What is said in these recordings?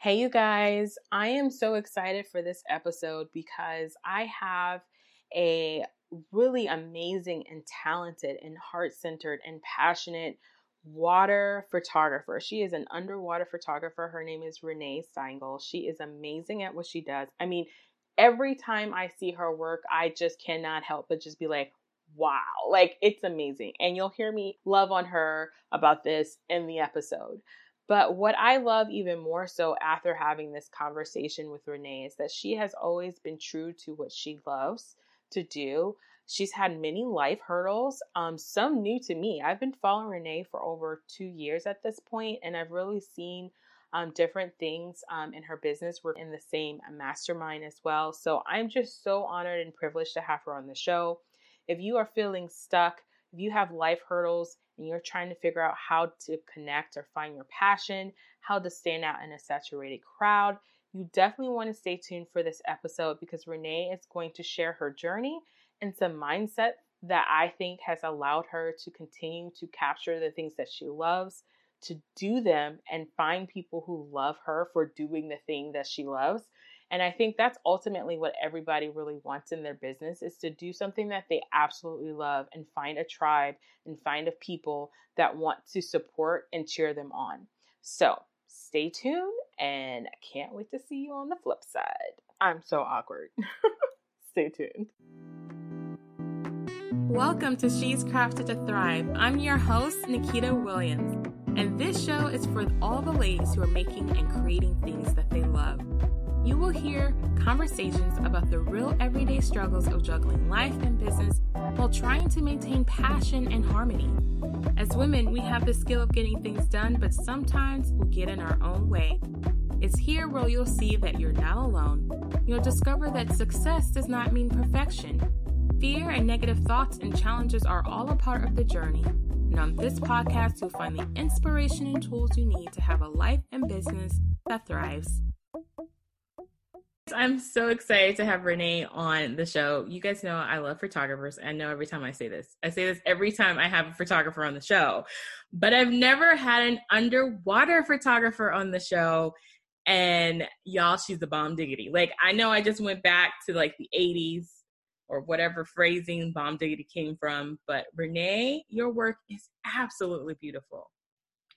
Hey, you guys, I am so excited for this episode because I have a really amazing and talented and heart centered and passionate water photographer. She is an underwater photographer. Her name is Renee Stengel. She is amazing at what she does. I mean, every time I see her work, I just cannot help but just be like, wow, like it's amazing. And you'll hear me love on her about this in the episode. But what I love even more so after having this conversation with Renee is that she has always been true to what she loves to do. She's had many life hurdles, um, some new to me. I've been following Renee for over two years at this point, and I've really seen um, different things um, in her business. We're in the same mastermind as well. So I'm just so honored and privileged to have her on the show. If you are feeling stuck, if you have life hurdles and you're trying to figure out how to connect or find your passion, how to stand out in a saturated crowd, you definitely want to stay tuned for this episode because Renee is going to share her journey and some mindset that I think has allowed her to continue to capture the things that she loves, to do them, and find people who love her for doing the thing that she loves. And I think that's ultimately what everybody really wants in their business is to do something that they absolutely love and find a tribe and find a people that want to support and cheer them on. So stay tuned and I can't wait to see you on the flip side. I'm so awkward. stay tuned. Welcome to She's Crafted to Thrive. I'm your host, Nikita Williams, and this show is for all the ladies who are making and creating things that they love. You will hear conversations about the real everyday struggles of juggling life and business while trying to maintain passion and harmony. As women, we have the skill of getting things done, but sometimes we get in our own way. It's here where you'll see that you're not alone. You'll discover that success does not mean perfection. Fear and negative thoughts and challenges are all a part of the journey. And on this podcast, you'll find the inspiration and tools you need to have a life and business that thrives. I'm so excited to have Renee on the show. You guys know I love photographers. I know every time I say this, I say this every time I have a photographer on the show, but I've never had an underwater photographer on the show. And y'all, she's the bomb diggity. Like, I know I just went back to like the 80s or whatever phrasing bomb diggity came from. But Renee, your work is absolutely beautiful.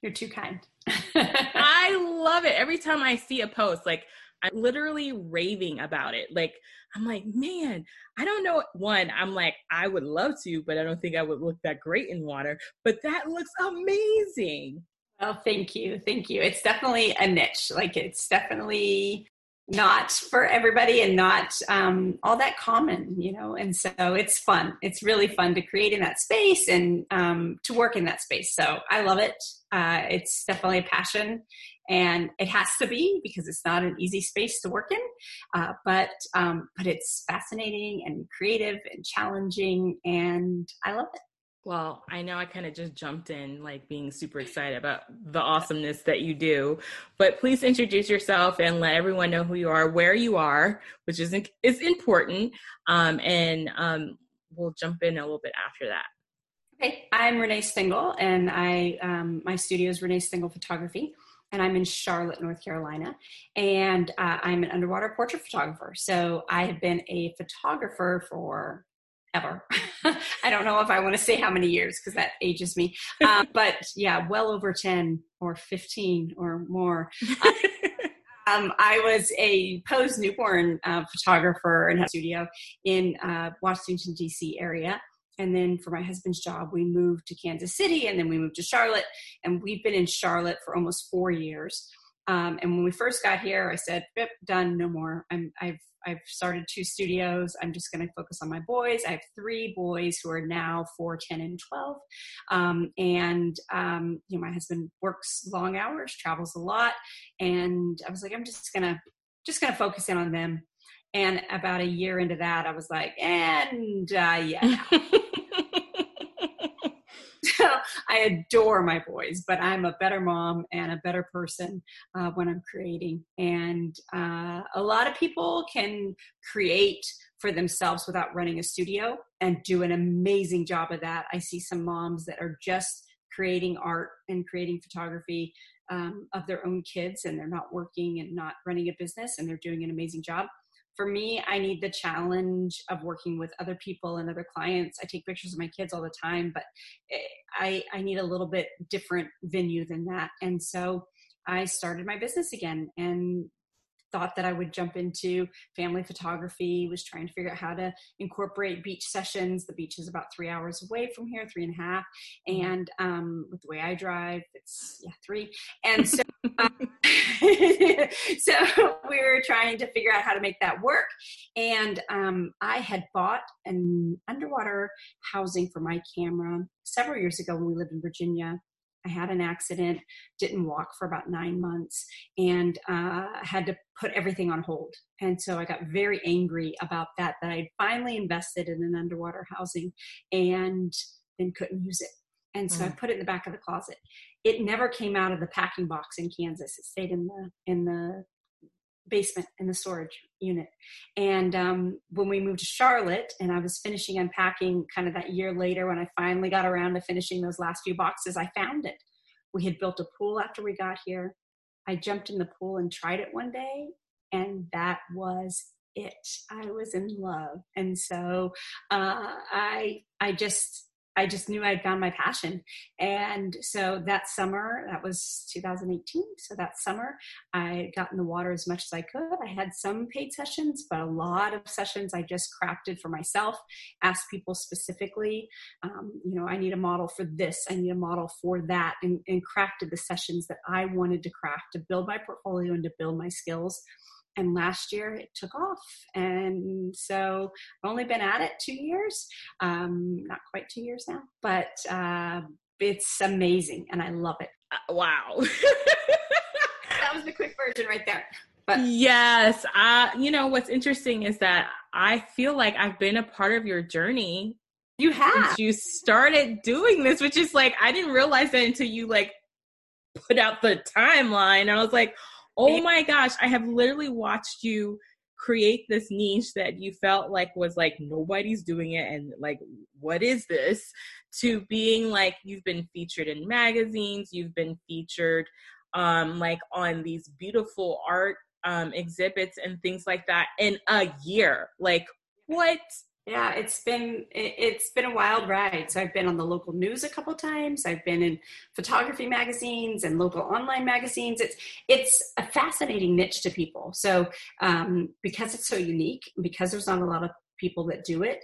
You're too kind. I love it. Every time I see a post, like I'm literally raving about it. Like, I'm like, man, I don't know. One, I'm like, I would love to, but I don't think I would look that great in water. But that looks amazing. Well, thank you. Thank you. It's definitely a niche. Like, it's definitely not for everybody and not um, all that common, you know. And so it's fun. It's really fun to create in that space and um, to work in that space. So I love it. Uh, it's definitely a passion, and it has to be because it's not an easy space to work in. Uh, but um, but it's fascinating and creative and challenging, and I love it. Well, I know I kind of just jumped in, like being super excited about the awesomeness that you do. But please introduce yourself and let everyone know who you are, where you are, which is is important. Um, and um, we'll jump in a little bit after that. Okay, I'm Renee Stengel, and I um, my studio is Renee Stengel Photography, and I'm in Charlotte, North Carolina, and uh, I'm an underwater portrait photographer. So I have been a photographer for ever. I don't know if I want to say how many years because that ages me. Um, but yeah, well over 10 or 15 or more. um, I was a post newborn uh, photographer in a studio in uh, Washington, D.C. area. And then for my husband's job, we moved to Kansas City and then we moved to Charlotte. And we've been in Charlotte for almost four years. Um, and when we first got here, I said, done, no more. I'm, I've I've started two studios. I'm just going to focus on my boys. I have three boys who are now four, 10, and 12. Um, and, um, you know, my husband works long hours, travels a lot. And I was like, I'm just going to, just going to focus in on them. And about a year into that, I was like, and uh, yeah. I adore my boys, but I'm a better mom and a better person uh, when I'm creating. And uh, a lot of people can create for themselves without running a studio and do an amazing job of that. I see some moms that are just creating art and creating photography um, of their own kids and they're not working and not running a business and they're doing an amazing job for me, I need the challenge of working with other people and other clients. I take pictures of my kids all the time, but eh, I, I need a little bit different venue than that. And so I started my business again and thought that I would jump into family photography, was trying to figure out how to incorporate beach sessions. The beach is about three hours away from here, three and a half. Mm-hmm. And um, with the way I drive, it's yeah, three. And so, um, so we were trying to figure out how to make that work. And um, I had bought an underwater housing for my camera several years ago when we lived in Virginia I had an accident, didn't walk for about nine months, and uh, had to put everything on hold. And so I got very angry about that, that I finally invested in an underwater housing and then couldn't use it. And so mm. I put it in the back of the closet. It never came out of the packing box in Kansas. It stayed in the in the basement in the storage unit. And um, when we moved to Charlotte, and I was finishing unpacking kind of that year later, when I finally got around to finishing those last few boxes, I found it. We had built a pool after we got here. I jumped in the pool and tried it one day, and that was it. I was in love, and so uh, I I just I just knew I'd found my passion. And so that summer, that was 2018. So that summer, I got in the water as much as I could. I had some paid sessions, but a lot of sessions I just crafted for myself, asked people specifically, um, you know, I need a model for this, I need a model for that, and, and crafted the sessions that I wanted to craft to build my portfolio and to build my skills and last year it took off. And so i've only been at it two years um, not quite two years now but uh, it's amazing and i love it. Uh, wow. That was the quick version right there but yes uh, you know what's interesting is that i feel like i've been a part of your journey you have. you started doing this which is like i didn't realize that until you like put out the timeline. And i was like oh my gosh, I have literally watched you create this niche that you felt like was like nobody's doing it and like what is this? To being like you've been featured in magazines you've been featured um like on these beautiful art um exhibits and things like that in a year. Like what yeah, it's been it's been a wild ride. So I've been on the local news a couple times. I've been in photography magazines and local online magazines. It's it's a fascinating niche to people. So um, because it's so unique, because there's not a lot of people that do it,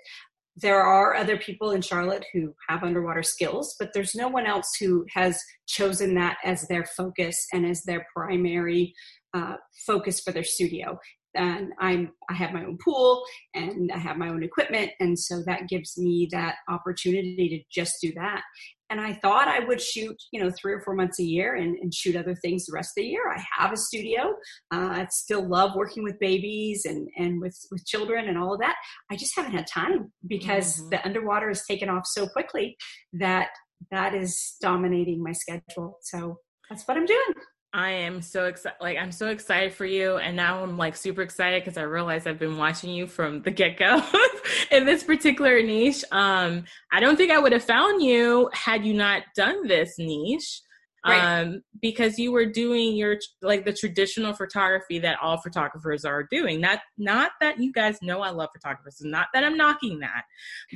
there are other people in Charlotte who have underwater skills, but there's no one else who has chosen that as their focus and as their primary uh, focus for their studio and I'm I have my own pool and I have my own equipment, and so that gives me that opportunity to just do that. And I thought I would shoot, you know, three or four months a year and, and shoot other things the rest of the year. I have a studio. Uh, I still love working with babies and and with with children and all of that. I just haven't had time because mm-hmm. the underwater has taken off so quickly that that is dominating my schedule. So that's what I'm doing. I am so excited. Like, I'm so excited for you. And now I'm like super excited because I realize I've been watching you from the get go in this particular niche. Um, I don't think I would have found you had you not done this niche. Right. Um, because you were doing your like the traditional photography that all photographers are doing. Not not that you guys know I love photographers, not that I'm knocking that,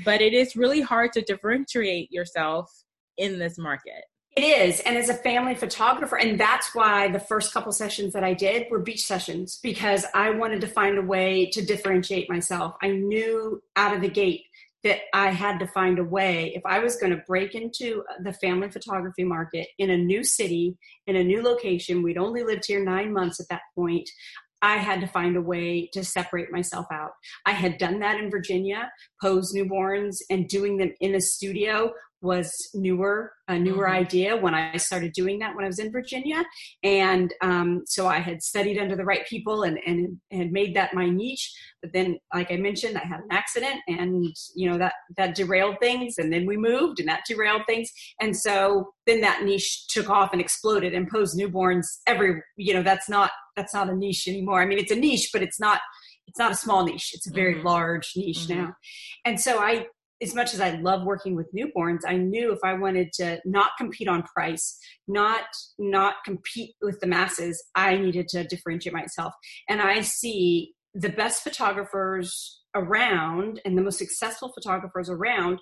but it is really hard to differentiate yourself in this market. It is. And as a family photographer, and that's why the first couple sessions that I did were beach sessions because I wanted to find a way to differentiate myself. I knew out of the gate that I had to find a way if I was going to break into the family photography market in a new city, in a new location. We'd only lived here nine months at that point. I had to find a way to separate myself out. I had done that in Virginia, pose newborns and doing them in a studio was newer, a newer mm-hmm. idea when I started doing that when I was in Virginia. And um, so I had studied under the right people and, and had made that my niche. But then, like I mentioned, I had an accident and, you know, that, that derailed things. And then we moved and that derailed things. And so then that niche took off and exploded and posed newborns every, you know, that's not, that's not a niche anymore. I mean, it's a niche, but it's not, it's not a small niche. It's a very mm-hmm. large niche mm-hmm. now. And so I as much as I love working with newborns, I knew if I wanted to not compete on price, not not compete with the masses, I needed to differentiate myself. And I see the best photographers around and the most successful photographers around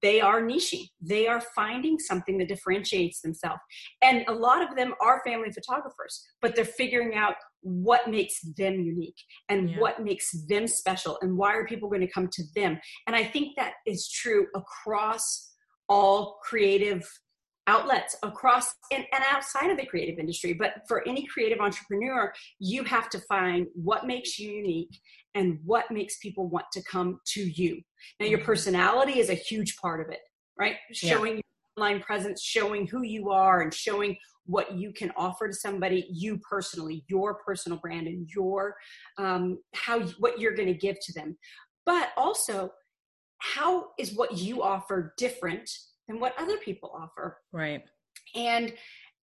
they are niching. They are finding something that differentiates themselves. And a lot of them are family photographers, but they're figuring out what makes them unique and yeah. what makes them special and why are people going to come to them. And I think that is true across all creative outlets across and, and, outside of the creative industry but for any creative entrepreneur you have to find what makes you unique and what makes people want to come to you now your mm-hmm. personality is a huge part of it right showing yeah. your online presence showing who you are and showing what you can offer to somebody you personally your personal brand and your um, how what you're going to give to them but also how is what you offer different than what other people offer. Right. And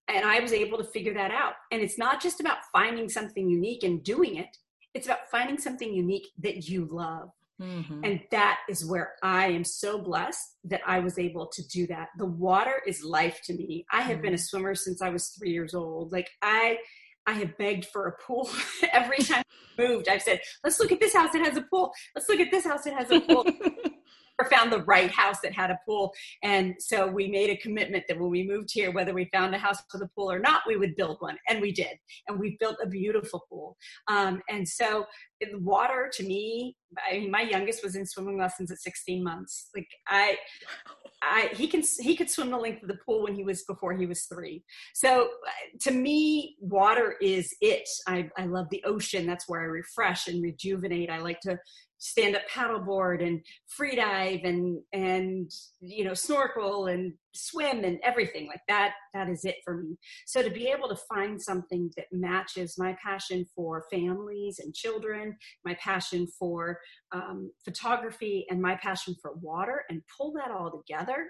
and I was able to figure that out. And it's not just about finding something unique and doing it. It's about finding something unique that you love. Mm-hmm. And that is where I am so blessed that I was able to do that. The water is life to me. I have mm-hmm. been a mm-hmm. swimmer since I was three years old. Like I, I have begged for a pool every time I moved. I've said, "Let's look at this house It has a pool. Let's look at this house It has a pool." found the right house that had a pool. And so we made a commitment that when we moved here, whether we found a house with a pool or not, we would build one. And we did. And we built a beautiful pool. Um, and so water to me, I mean, my youngest was in swimming lessons at 16 months. Like I, I, he can he could swim the length of the pool when he was before he was three. So uh, to me, water is it. I, I love the ocean. That's where I refresh and rejuvenate. I like to stand up paddleboard and free dive and and you know snorkel and swim and everything like that that is it for me. So to be able to find something that matches my passion for families and children my passion for um, photography and my passion for water and pull that all together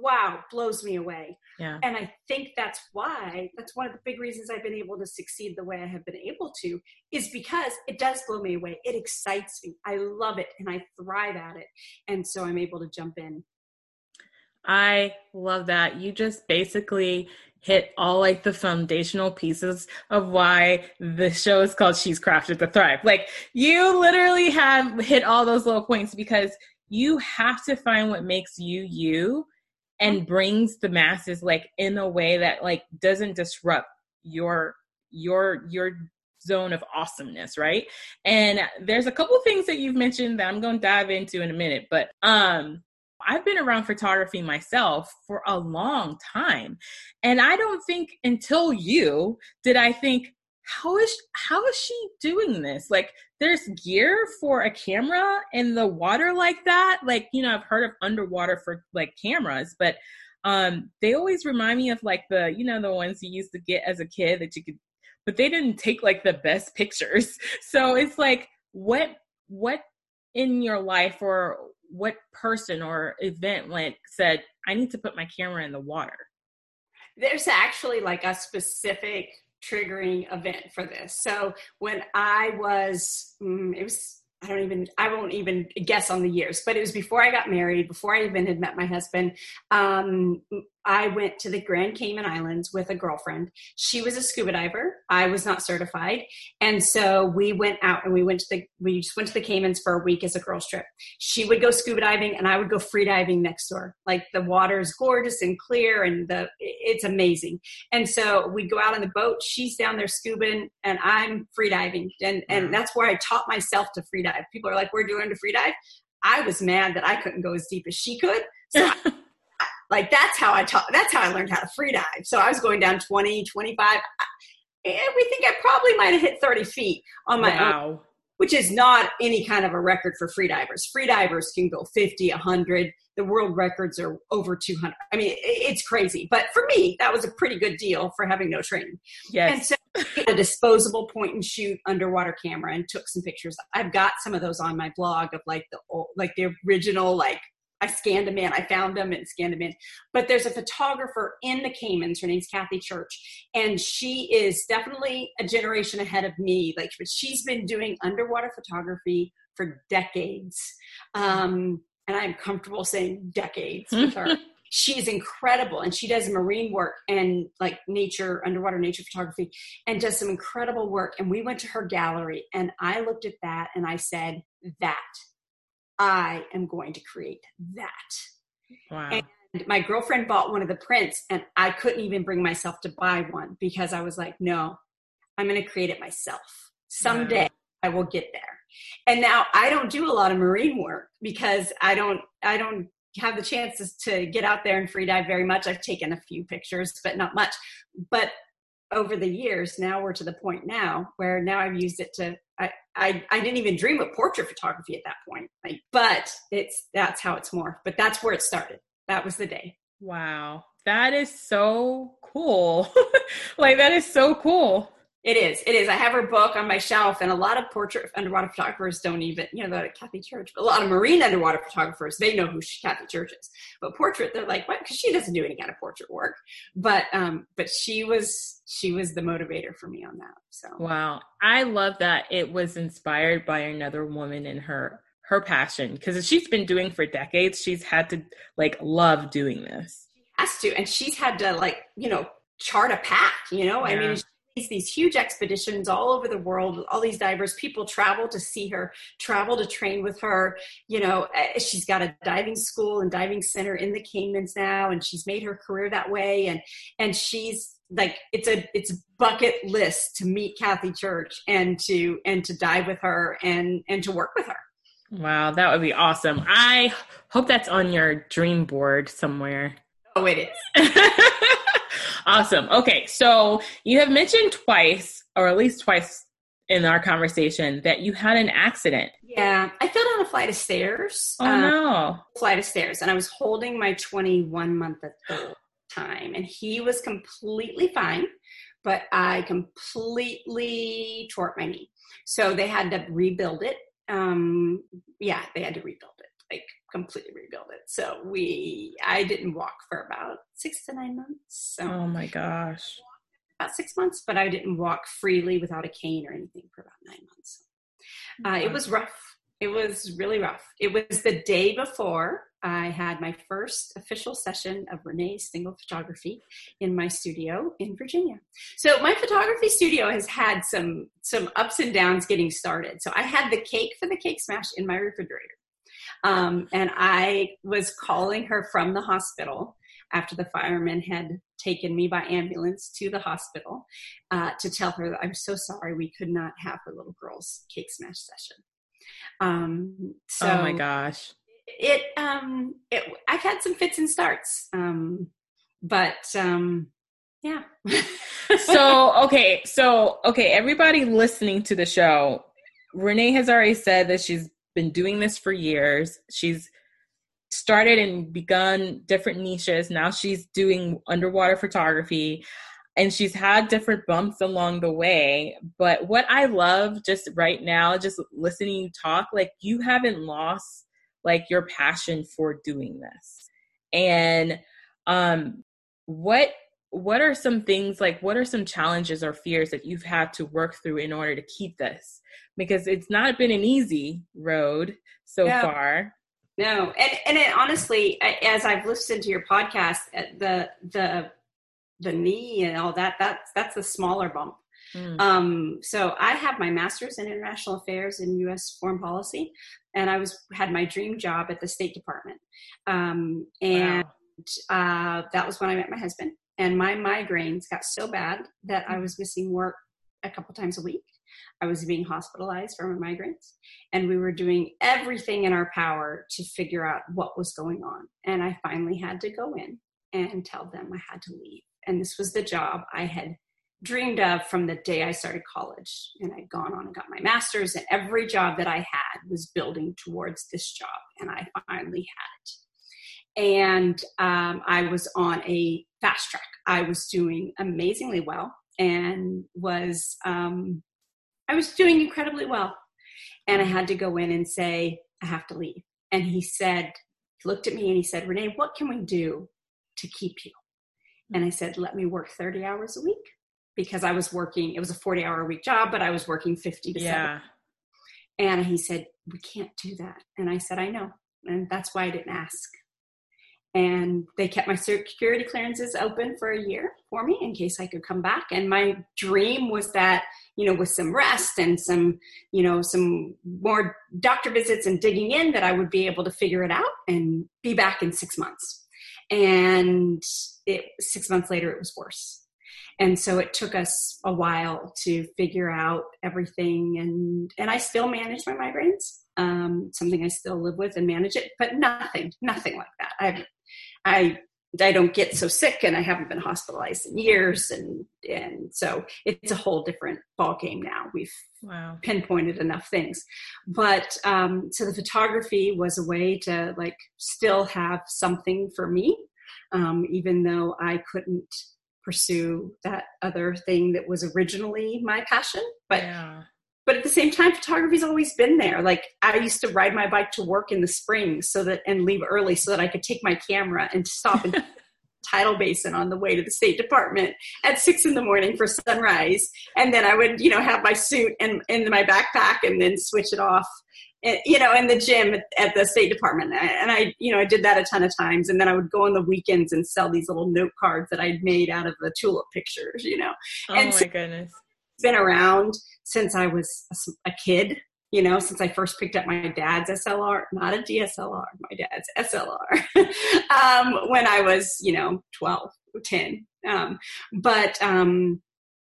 wow blows me away. Yeah. And i think that's why that's one of the big reasons i've been able to succeed the way i have been able to is because it does blow me away. It excites me. I love it and i thrive at it. And so i'm able to jump in. I love that. You just basically hit all like the foundational pieces of why the show is called she's crafted to thrive. Like you literally have hit all those little points because you have to find what makes you you and brings the masses like in a way that like doesn't disrupt your your your zone of awesomeness right and there's a couple things that you've mentioned that i'm going to dive into in a minute but um I've been around photography myself for a long time. And I don't think until you did I think, how is how is she doing this? Like there's gear for a camera in the water like that? Like you know i've heard of underwater for like cameras but um they always remind me of like the you know the ones you used to get as a kid that you could but they didn't take like the best pictures. So it's like what what in your life or what person or event like said i need to put my camera in the water there's actually like a specific triggering event for this. So when I was, mm, it was I don't even, I won't even guess on the years, but it was before I got married, before I even had met my husband. Um, I went to the Grand Cayman Islands with a girlfriend. She was a scuba diver. I was not certified. And so we went out and we went to the, we just went to the Caymans for a week as a girls trip. She would go scuba diving and I would go free diving next door. Like the water is gorgeous and clear and the, it's amazing. And so we'd go out on the boat. She's down there scubing and I'm free diving. And, and mm. that's where I taught myself to free dive. People are like, we're doing to free dive. I was mad that I couldn't go as deep as she could. So I, like that's how I taught, that's how I learned how to free dive. So I was going down 20, 25. And we think I probably might have hit 30 feet on my wow. own, which is not any kind of a record for free divers. Free divers can go 50, 100. The world records are over 200. I mean, it's crazy. But for me, that was a pretty good deal for having no training. Yes. And so a disposable point and shoot underwater camera and took some pictures. I've got some of those on my blog of like the old, like the original like I scanned them in. I found them and scanned them in. But there's a photographer in the Caymans. Her name's Cathy Church, and she is definitely a generation ahead of me. Like, but she's been doing underwater photography for decades. Um, and I'm comfortable saying decades with her. She's incredible and she does marine work and like nature, underwater nature photography, and does some incredible work. And we went to her gallery and I looked at that and I said, That I am going to create that. Wow. And my girlfriend bought one of the prints and I couldn't even bring myself to buy one because I was like, no, I'm going to create it myself. Someday wow. I will get there. And now I don't do a lot of marine work because I don't, I don't have the chances to get out there and free dive very much. I've taken a few pictures, but not much. But over the years, now we're to the point now where now I've used it to I, I, I didn't even dream of portrait photography at that point. Like, but it's that's how it's more. But that's where it started. That was the day. Wow. That is so cool. like that is so cool. It is. It is. I have her book on my shelf, and a lot of portrait underwater photographers don't even, you know, that Cathy Church. But a lot of marine underwater photographers, they know who she, Cathy Church is. But portrait, they're like, what? Because she doesn't do any kind of portrait work. But um, but she was she was the motivator for me on that. So wow, I love that it was inspired by another woman in her her passion because she's been doing for decades. She's had to like love doing this. She has to, and she's had to like you know chart a path. You know, yeah. I mean these huge expeditions all over the world all these divers. People travel to see her travel to train with her. You know eh, she's got a diving school and diving center in the caymans now and she's made her career that way. And and she's like it's a it's a bucket list to meet cathy church and to and to dive with her and and to work with her. Wow that would be awesome. I hope that's on your dream board somewhere. Oh it is Awesome. Okay. So you have mentioned twice, or at least twice in our conversation, that you had an accident. Yeah. I fell down a flight of stairs. Oh, uh, no. Flight of stairs. And I was holding my 21 month at the time, and he was completely fine, but I completely tore up my knee. So they had to rebuild it. Um, yeah, they had to rebuild like completely rebuild it. So we, I didn't walk for about six to nine months. So oh my gosh, about six months, but I didn't walk freely without a cane or anything for about nine months. Uh, it was rough. It was really rough. It was the day before I had my first official session of Renee Stengel Photography in my studio in Virginia. So my photography studio has had some some ups and downs getting started. So I had the cake for the cake smash in my refrigerator. Um, and I was calling her from the hospital after the firemen had taken me by ambulance to the hospital uh, to tell her that I'm so sorry we could not have her little girl's cake smash session. Um, so oh my gosh. It, um, it, I've had some fits and starts. Um, but, um, yeah. so, okay. So, okay. Everybody listening to the show, Renee has already said that she's been doing this for years. She's started and begun different niches. Now she's doing underwater photography and she's had different bumps along the way. But what I love just right now, just listening you talk, like you haven't lost like your passion for doing this. And um what what are some things like what are some challenges or fears that you've had to work through in order to keep this because it's not been an easy road so no. far. No, and and it, honestly, as I've listened to your podcast, uh, the the the knee and all that that's that's a smaller bump. Mm. Um, so I have my master's in international affairs in U.S. foreign policy, and I was had my dream job at the State Department, um, and wow. uh, that was when I met my husband. And my migraines got so bad that I mm-hmm. was missing work a couple times a week. I was being hospitalized for my migraines, and we were doing everything in our power to figure out what was going on. And I finally had to go in and tell them I had to leave. And this was the job I had dreamed of from the day I started college. And I'd gone on and got my master's, and every job that I had was building towards this job. And I finally had it. And um, I was on a fast track. I was doing amazingly well and was um, I was doing incredibly well. And I had to go in and say, I have to leave. And he said, he looked at me and he said, Renee, what can we do to keep you? And I said, let me work 30 hours a week because I was working, it was a 40 hour a week job, but I was working 50 to yeah. 70. And he said, we can't do that. And I said, I know. and that's why I didn't ask. And they kept my security clearances open for a year for me in case I could come back. And my dream was that, you know, with some rest and some, you know, some more doctor visits and digging in, that I would be able to figure it out and be back in six months. And it, six months later, it was worse and so it took us a while to figure out everything and and i still manage my migraines um, something i still live with and manage it but nothing nothing like that i i i don't get so sick and i haven't been hospitalized in years and and so it's a whole different ball game now we've wow. pinpointed enough things but um, so the photography was a way to like still have something for me um, even though i couldn't pursue that other thing that was originally my passion. But yeah. But at the same time, photography's always been there. Like I used to ride my bike to work in the spring so that and leave early so that I could take my camera and stop in tidal basin on the way to the State Department at six in the morning for sunrise. And then I would, you know, have my suit and in my backpack and then switch it off eh, you know, in the gym at, the State Department. And I, you know, I did that a ton of times. And then I would go on the weekends and sell these little note cards that I'd made out of the tulip pictures, you know. Oh and my so goodness. Been around since I was a kid, you know, since I first picked up my dad's SLR, not a DSLR, my dad's SLR, um, when I was, you know, 12 or 10. Um, but, um,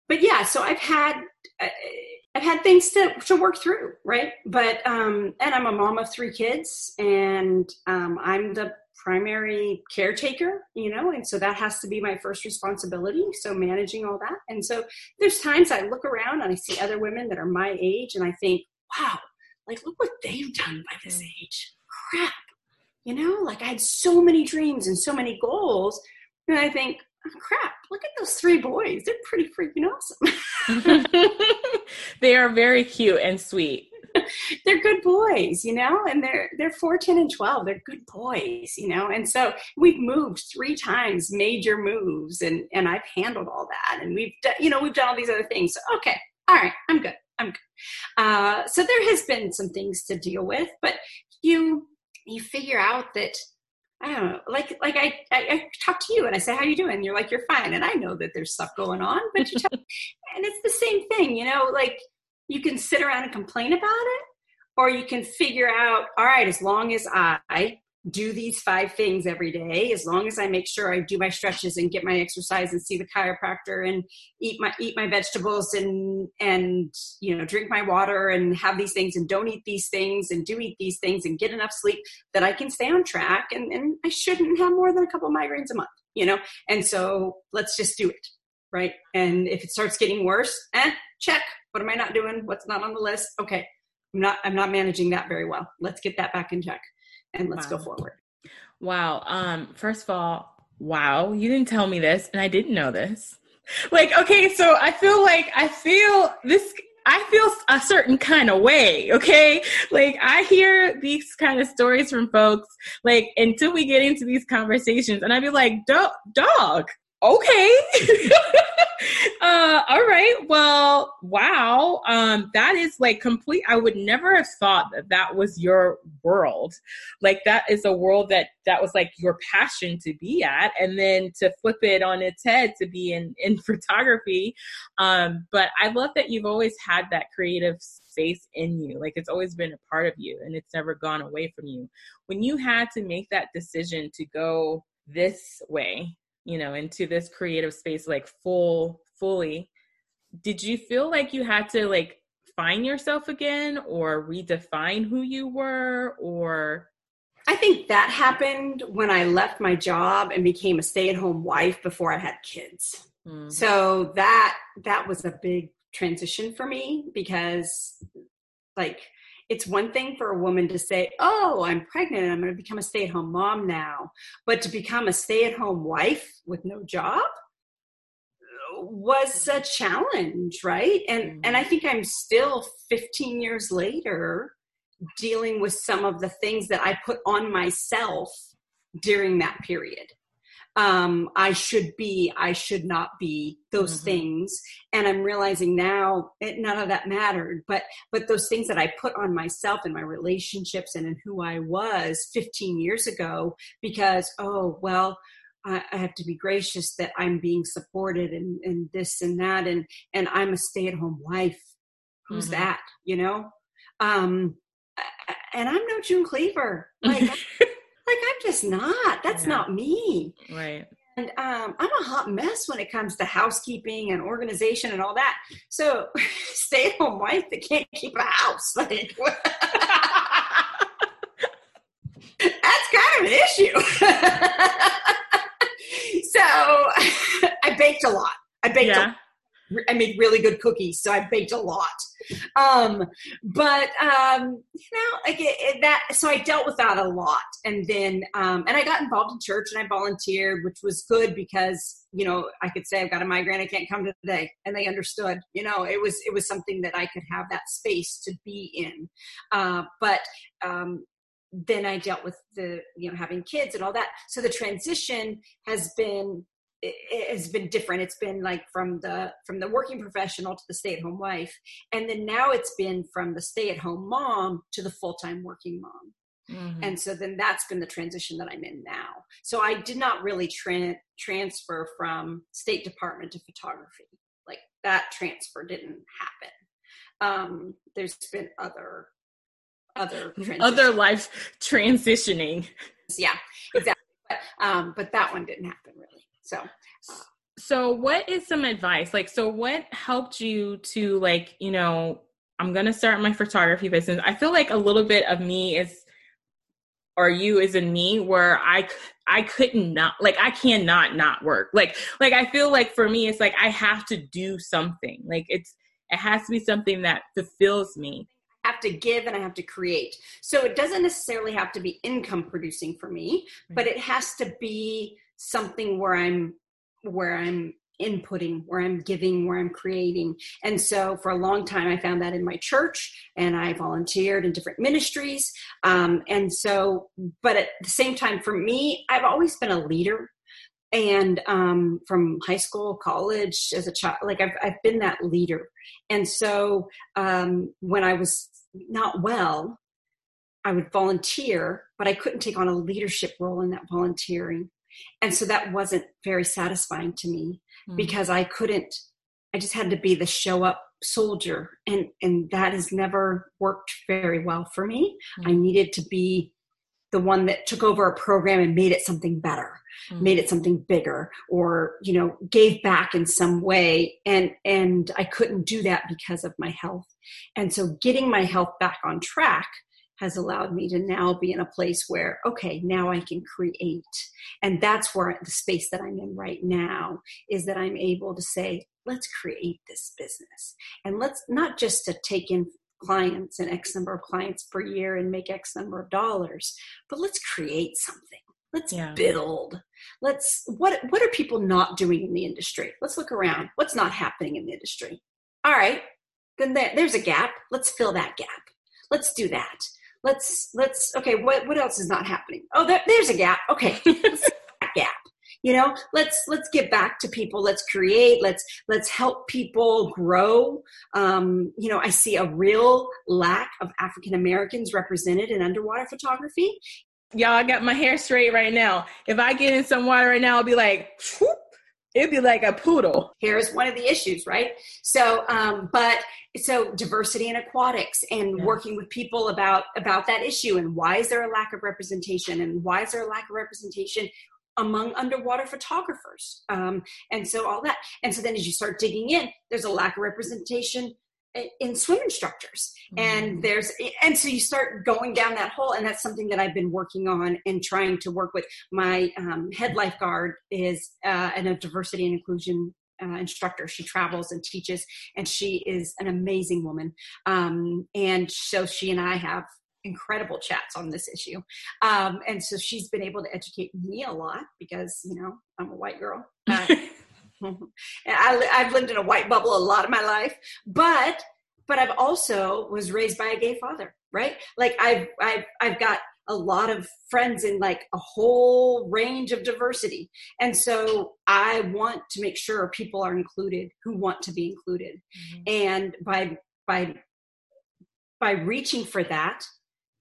but yeah, so I've had, uh, I've had things to, to work through, right? But um, and I'm a mom of three kids, and um, I'm the primary caretaker, you know, and so that has to be my first responsibility. So managing all that, and so there's times I look around and I see other women that are my age, and I think, wow, like look what they've done by this mm. age. Crap, you know, like I had so many dreams and so many goals, and I think, oh, crap, look at those three boys. They're pretty freaking awesome. they are very cute and sweet. they're good boys, you know, and they're they're 14 and 12. They're good boys, you know. And so we've moved three times, major moves, and and I've handled all that. And we've done, you know, we've done all these other things. So, okay, all right, I'm good. I'm good. Uh, so there has been some things to deal with, but you you figure out that I don't know, like like I, I, I talk to you and I say, "How you doing?" And you're like, "You're fine," and I know that there's stuff going on, but you tell, and it's the same thing, you know. Like you can sit around and complain about it, or you can figure out, all right, as long as I do these five things every day as long as i make sure i do my stretches and get my exercise and see the chiropractor and eat my eat my vegetables and and you know drink my water and have these things and don't eat these things and do eat these things and get enough sleep that i can stay on track and, and i shouldn't have more than a couple migraines a month you know? And so let's just do it right? And if it starts getting worse eh check what am i not doing what's not on the list okay i'm not i'm not managing that very well let's get that back in check and let's wow. go forward. Wow. Um, first of all, wow, you didn't tell me this, and I didn't know this. Like, okay, so I feel like I feel this I feel a certain kind of way, okay? Like I hear these kind of stories from folks, like until we get into these conversations, and I'd be like, dog, okay. uh, all right. Well, wow. Um, that is like complete. I would never have thought that that was your world. Like that is a world that that was like your passion to be at, and then to flip it on its head to be in in photography. Um, but I love that you've always had that creative space in you. Like it's always been a part of you, and it's never gone away from you. When you had to make that decision to go this way you know into this creative space like full fully did you feel like you had to like find yourself again or redefine who you were or I think that happened when I left my job and became a stay-at-home wife before I had kids. Mm. So that that was a big transition for me because like it's one thing for a woman to say, Oh, I'm pregnant and I'm going to become a stay at home mom now. But to become a stay at home wife with no job was a challenge, right? And, and I mm-hmm. think I'm still 15 years later dealing with some of the things that I put on myself during that period. Um, I should be, I should not be, those mm-hmm. things. And I'm realizing now it, none of that mattered. But but those things that I put on myself and my relationships and in who I was 15 years ago, because oh well, I, I have to be gracious that I'm being supported and, and this and that and and I'm a stay-at-home wife. Who's mm-hmm. that? You know? Um and I'm no June Cleaver. Like, like I'm just not. That's yeah. not me. Right. And um, I'm a hot mess when it comes to housekeeping and organization and all that. So, stay-at-home wife that can't keep a house, like, that's kind of an issue. so, I baked a lot. I baked yeah. I made really good cookies, so I baked a lot. Um, but um, you know, like it, it, that. So I dealt with that a lot, and then um, and I got involved in church and I volunteered, which was good because you know I could say I've got a migraine, I can't come today, and they understood. You know, it was it was something that I could have that space to be in. Uh, but um, then I dealt with the you know having kids and all that. So the transition has been it has been different. It's been like from the from the working professional to the stay-at-home wife and then now it's been from the stay-at-home mom to the full-time working mom. Mm-hmm. and so then that's been the transition that i'm in now. So i did not really tra- transfer from state department to photography. Like that transfer didn't happen. Um, there's been other other other life transitioning. Yeah exactly. But, um, but that one didn't happen really so, so what is some advice? Like, so what helped you to like, you know, I'm going to start my photography business. I feel like a little bit of me is or you is in me where I I couldn't not like I cannot not work. Like like I feel like for me it's like I have to do something. Like it's it has to be something that fulfills me. I have to give and I have to create. So it doesn't necessarily have to be income producing for me, but it has to be something where I'm where I'm inputting, where I'm giving, where I'm creating. And so for a long time, I found that in my church and I volunteered in different ministries. Um, and so, but at the same time, for me, I've always been a leader. And um, from high school, college, as a child, like I've, I've been that leader. And so um, when I was not well, I would volunteer, but I couldn't take on a leadership role in that volunteering and so that wasn't very satisfying to me mm. because i couldn't i just had to be the show up soldier and and that has never worked very well for me mm. i needed to be the one that took over a program and made it something better mm. made it something bigger or you know gave back in some way and and i couldn't do that because of my health and so getting my health back on track has allowed me to now be in a place where okay now i can create. And that's where the space that i'm in right now is that i'm able to say let's create this business. And let's not just to take in clients and x number of clients per year and make x number of dollars but let's create something. Let's yeah. build. Let's what what are people not doing in the industry? Let's look around. What's not happening in the industry? All right then there, there's a gap. Let's fill that gap. Let's do that let's let's okay what what else is not happening? Oh there, there's a gap. Okay gap. You know let's let's get back to people. Let's create. Let's let's help people grow. Um, you know i see a real lack of african americans represented in underwater photography. Y'all I got my hair straight right now. If i get in some water right now i'll be like whoop, it'd be like a poodle. Here's one of the issues, right? So, um, but so diversity in aquatics and yeah. working with people about about that issue and why is there a lack of representation and why is there a lack of representation among underwater photographers um, and so all that and so then as you start digging in there's a lack of representation in swim instructors mm-hmm. and there's and so you start going down that hole and that's something that i've been working on and trying to work with. My um, head lifeguard is uh, and a diversity and inclusion uh, instructor. She travels and teaches and she is an amazing woman. Um, and so she and i have incredible chats on this issue. Um, and so she's been able to educate me a lot because you know i'm a white girl. Uh, I, I've lived in a white bubble a lot of my life, but but I've also was raised by a gay father, right? Like I've I've I've got a lot of friends in like a whole range of diversity. And so I want to make sure people are included who want to be included. Mm-hmm. And by by by reaching for that,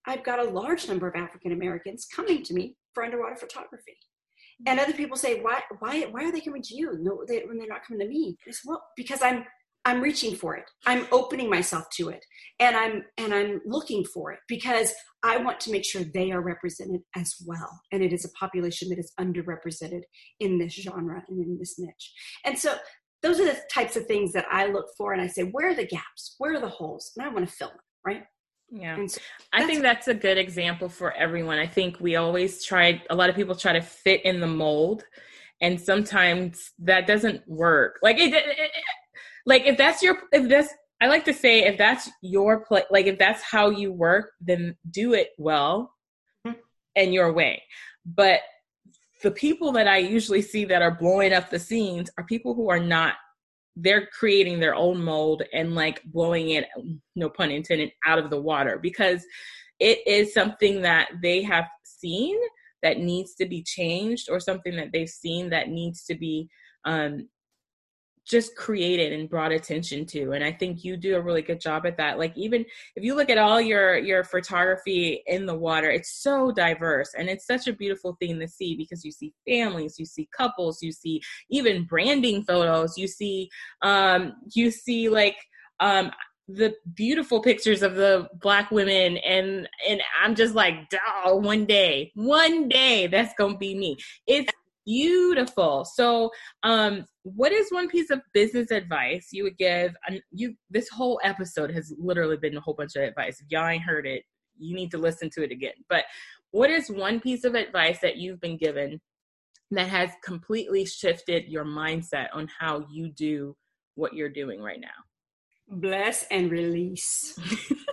I've got a large number of African Americans coming to me for underwater photography. And other people say, why, why, why are they coming to you no, they, when they're not coming to me? I well, because I'm, I'm reaching for it. I'm opening myself to it, and I'm, and I'm looking for it because I want to make sure they are represented as well. And it is a population that is underrepresented in this genre and in this niche. And so those are the types of things that I look for, and I say, where are the gaps? Where are the holes? And I want to fill them, right? Yeah. So I think that's a good example for everyone. I think we always try, a lot of people try to fit in the mold, and sometimes that doesn't work. Like, it, it, it like if that's your, if that's, I like to say, if that's your play, like if that's how you work, then do it well mm-hmm. and your way. But the people that I usually see that are blowing up the scenes are people who are not they're creating their own mold and like blowing it no pun intended out of the water because it is something that they have seen that needs to be changed or something that they've seen that needs to be um, just created and brought attention to and i think you do a really good job at that. Like even if you look at all your your photography in the water it's so diverse and it's such a beautiful thing to see because you see families you see couples you see even branding photos you see um you see like um the beautiful pictures of the black women and and i'm just like oh, one day one day that's gonna be me. It's beautiful. So um what is one piece of business advice you would give? And you this whole episode has literally been a whole bunch of advice. If y'all ain't heard it you need to listen to it again. But what is one piece of advice that you've been given that has completely shifted your mindset on how you do what you're doing right now? Bless and release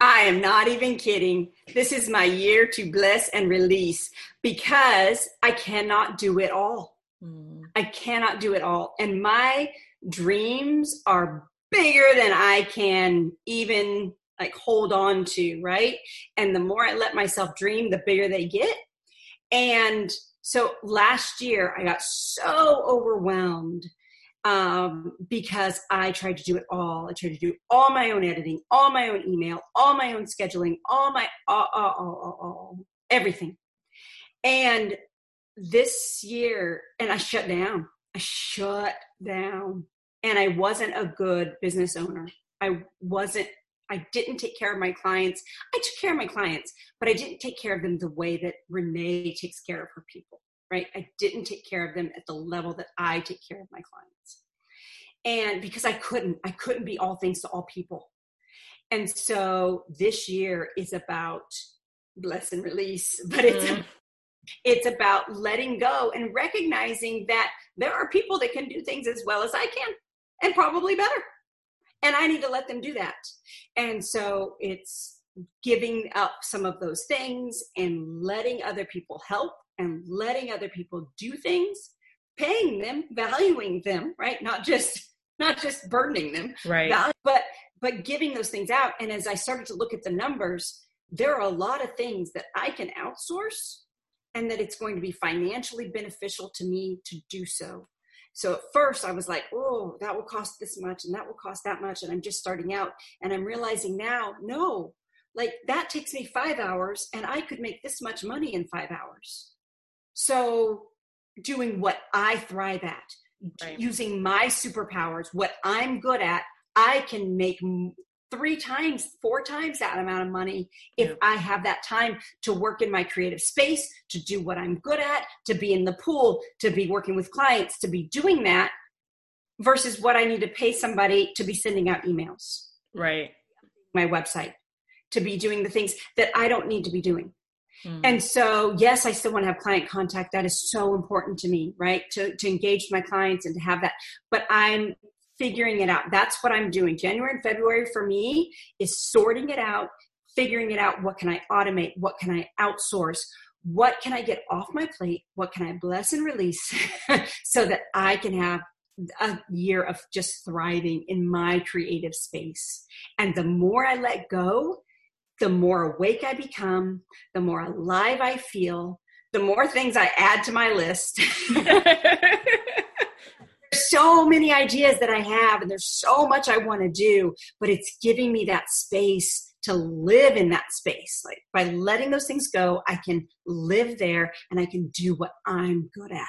I am not even kidding. This is my year to bless and release because I cannot do it all. Mm. I cannot do it all. And my dreams are bigger than I can even like hold on to, right? And the more I let myself dream, the bigger they get. And so last year I got so overwhelmed um, because I tried to do it all. I tried to do all my own editing, all my own email, all my own scheduling, all my all, all, all, all everything. And this year, and I shut down. I shut down, and I wasn't a good business owner. I wasn't. I didn't take care of my clients. I took care of my clients, but I didn't take care of them the way that Renee takes care of her people right? I didn't take care of them at the level that I take care of my clients. And because I couldn't, I couldn't be all things to all people. And so this year is about bless and release, but it's mm. it's about letting go and recognizing that there are people that can do things as well as I can and probably better. And I need to let them do that. And so it's giving up some of those things and letting other people help and letting other people do things paying them valuing them right? Not just not just burdening them right. but but giving those things out. And as i started to look at the numbers there are a lot of things that i can outsource and that it's going to be financially beneficial to me to do so. So at first i was like oh that will cost this much and that will cost that much and i'm just starting out. And i'm realizing now no like that takes me five hours and i could make this much money in five hours so, doing what I thrive at, right. using my superpowers, what I'm good at, I can make three times, four times that amount of money if yeah. I have that time to work in my creative space, to do what I'm good at, to be in the pool, to be working with clients, to be doing that versus what I need to pay somebody to be sending out emails. Right. My website, to be doing the things that I don't need to be doing. Mm. And so, yes, I still want to have client contact. That is so important to me, right? To, to engage my clients and to have that. But I'm figuring it out. That's what I'm doing. January and February for me is sorting it out, figuring it out. What can I automate? What can I outsource? What can I get off my plate? What can I bless and release so that I can have a year of just thriving in my creative space? And the more I let go, the more awake I become, the more alive I feel, the more things I add to my list. there's so many ideas that I have, and there's so much I want to do, but it's giving me that space to live in that space. Like by letting those things go, I can live there and I can do what I'm good at.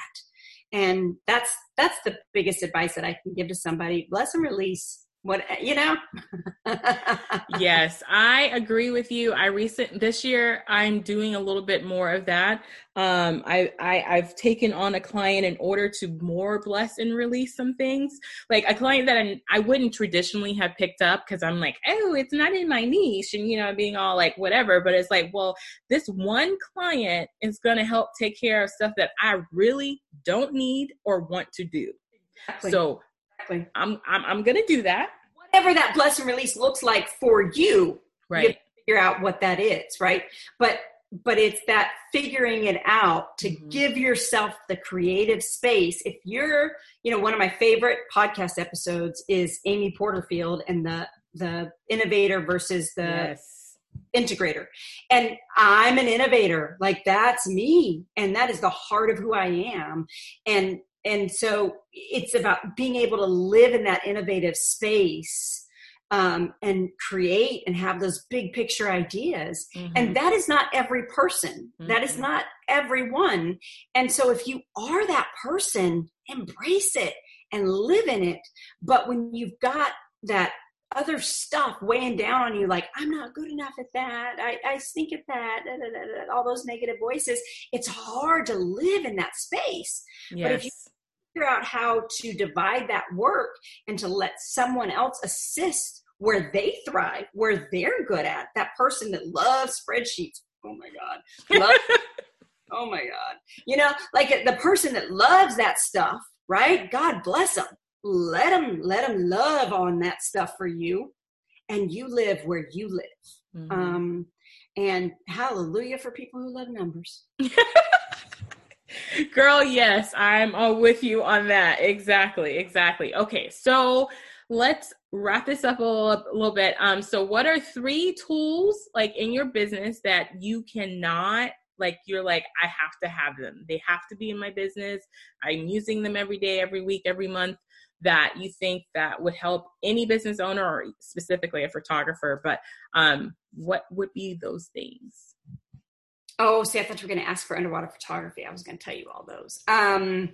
And that's that's the biggest advice that I can give to somebody. Bless and release what you know? Yes i agree with you. I recent this year i'm doing a little bit more of that. Um I, I i've taken on a client in order to more bless and release some things. Like a client that I, I wouldn't traditionally have picked up because i'm like oh it's not in my niche and you know being all like whatever but it's like well this one client is going to help take care of stuff that i really don't need or want to do. Exactly. so Exactly. I'm I'm I'm gonna do that. Whatever that bless and release looks like for you, right? You figure out what that is, right? But but it's that figuring it out to mm-hmm. give yourself the creative space. If you're, you know, one of my favorite podcast episodes is Amy Porterfield and the the innovator versus the yes. integrator. And I'm an innovator. Like that's me. And that is the heart of who I am. And and so it's about being able to live in that innovative space um, and create and have those big picture ideas mm-hmm. and that is not every person mm-hmm. that is mm-hmm. not everyone and so if you are that person embrace it and live in it but when you've got that other stuff weighing down on you like i'm not good enough at that i, I stink at that da, da, da, all those negative voices it's hard to live in that space yes. but if you figure out how to divide that work and to let someone else assist where they thrive, where they're good at. That person that loves spreadsheets. Oh my God. Love, oh my God. You know, like the person that loves that stuff, right? God bless them. Let them, let them love on that stuff for you. And you live where you live. Mm-hmm. Um, and hallelujah for people who love numbers. Girl, yes, I'm all with you on that. Exactly, exactly. Okay, so let's wrap this up a little, a little bit. Um, so what are three tools like in your business that you cannot like you're like I have to have them. They have to be in my business. I'm using them every day, every week, every month that you think that would help any business owner or specifically a photographer, but um what would be those things? Oh, see, I thought you were going to ask for underwater photography. I was going to tell you all those. Um,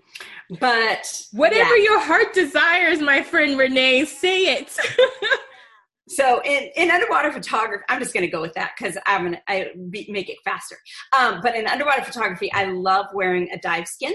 but whatever yeah. your heart desires, my friend Renee, say it. so in, in underwater photography, I'm just going to go with that because I'm going to make it faster. Um, but in underwater photography, I love wearing a dive skin.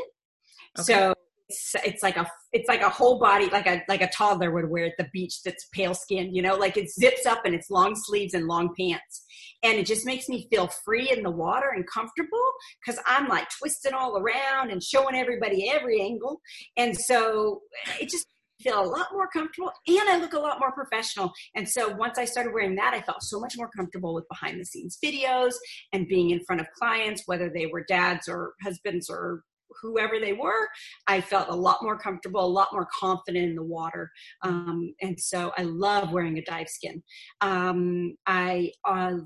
Okay. So it's, it's like a it's like a whole body like a like a toddler would wear at the beach that's pale skin you know like it zips up and it's long sleeves and long pants and it just makes me feel free in the water and comfortable because i'm like twisting all around and showing everybody every angle and so it just feel a lot more comfortable and I look a lot more professional. And so once I started wearing that, I felt so much more comfortable with behind the scenes videos and being in front of clients, whether they were dads or husbands or whoever they were, I felt a lot more comfortable, a lot more confident in the water. Um, and so I love wearing a dive skin. Um, I,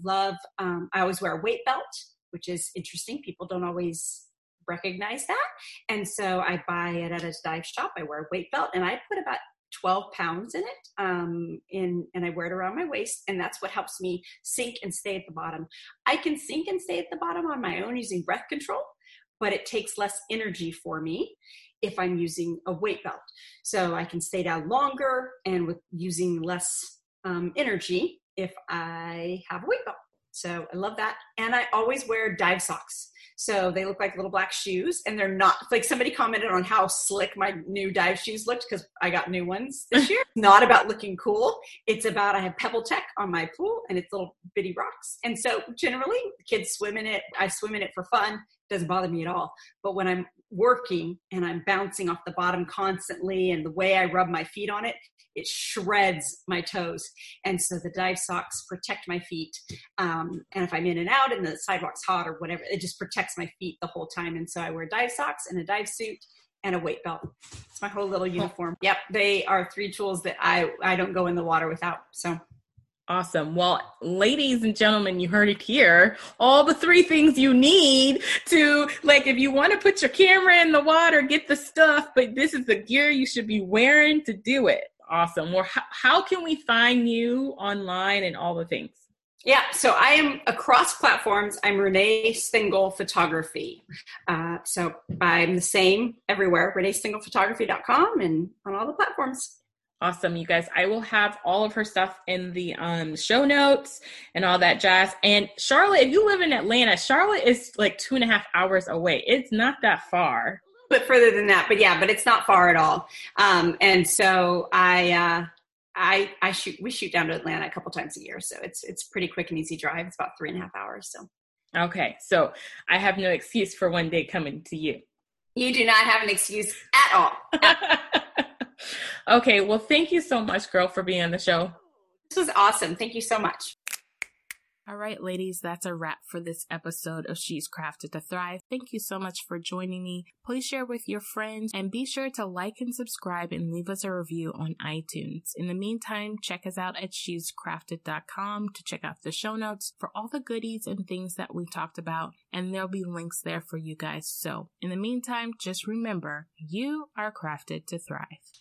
love, um, I always wear a weight belt, which is interesting. People don't always recognize that. And so I buy it at a dive shop. I wear a weight belt and I put about 12 pounds in it um, in, and I wear it around my waist. And that's what helps me sink and stay at the bottom. I can sink and stay at the bottom on my own using breath control but it takes less energy for me if I'm using a weight belt. So I can stay down longer and with using less um, energy if I have a weight belt. So I love that. And I always wear dive socks. So they look like little black shoes and they're not like somebody commented on how slick my new dive shoes looked because I got new ones this year. not about looking cool. It's about I have PebbleTec on my pool and it's little bitty rocks. And so generally kids swim in it. I swim in it for fun doesn't bother me at all. But when I'm working and I'm bouncing off the bottom constantly and the way I rub my feet on it, it shreds my toes. And so the dive socks protect my feet. Um, and if I'm in and out and the sidewalk's hot or whatever, it just protects my feet the whole time. And so I wear dive socks and a dive suit and a weight belt. It's my whole little uniform. Yep, they are three tools that I I don't go in the water without. So Awesome. Well, ladies and gentlemen, you heard it here. All the three things you need to, like, if you want to put your camera in the water, get the stuff, but this is the gear you should be wearing to do it. Awesome. Well, how, how can we find you online and all the things? Yeah, so I am across platforms. I'm Renee Stengel Photography. Uh, so I'm the same everywhere, reneestengelphotography.com and on all the platforms. Awesome, you guys. I will have all of her stuff in the um, show notes and all that jazz. And Charlotte, if you live in Atlanta, Charlotte is like two and a half hours away. It's not that far. But further than that, but yeah, but it's not far at all. Um, and so I, uh, I, I shoot. We shoot down to Atlanta a couple times a year, so it's it's pretty quick and easy drive. It's about three and a half hours. So. Okay, so I have no excuse for one day coming to you. You do not have an excuse at all. Okay, well, thank you so much, girl, for being on the show. This was awesome. Thank you so much. All right, ladies, that's a wrap for this episode of She's Crafted to Thrive. Thank you so much for joining me. Please share with your friends and be sure to like and subscribe and leave us a review on iTunes. In the meantime, check us out at she'scrafted.com to check out the show notes for all the goodies and things that we talked about, and there'll be links there for you guys. So, in the meantime, just remember, you are crafted to thrive.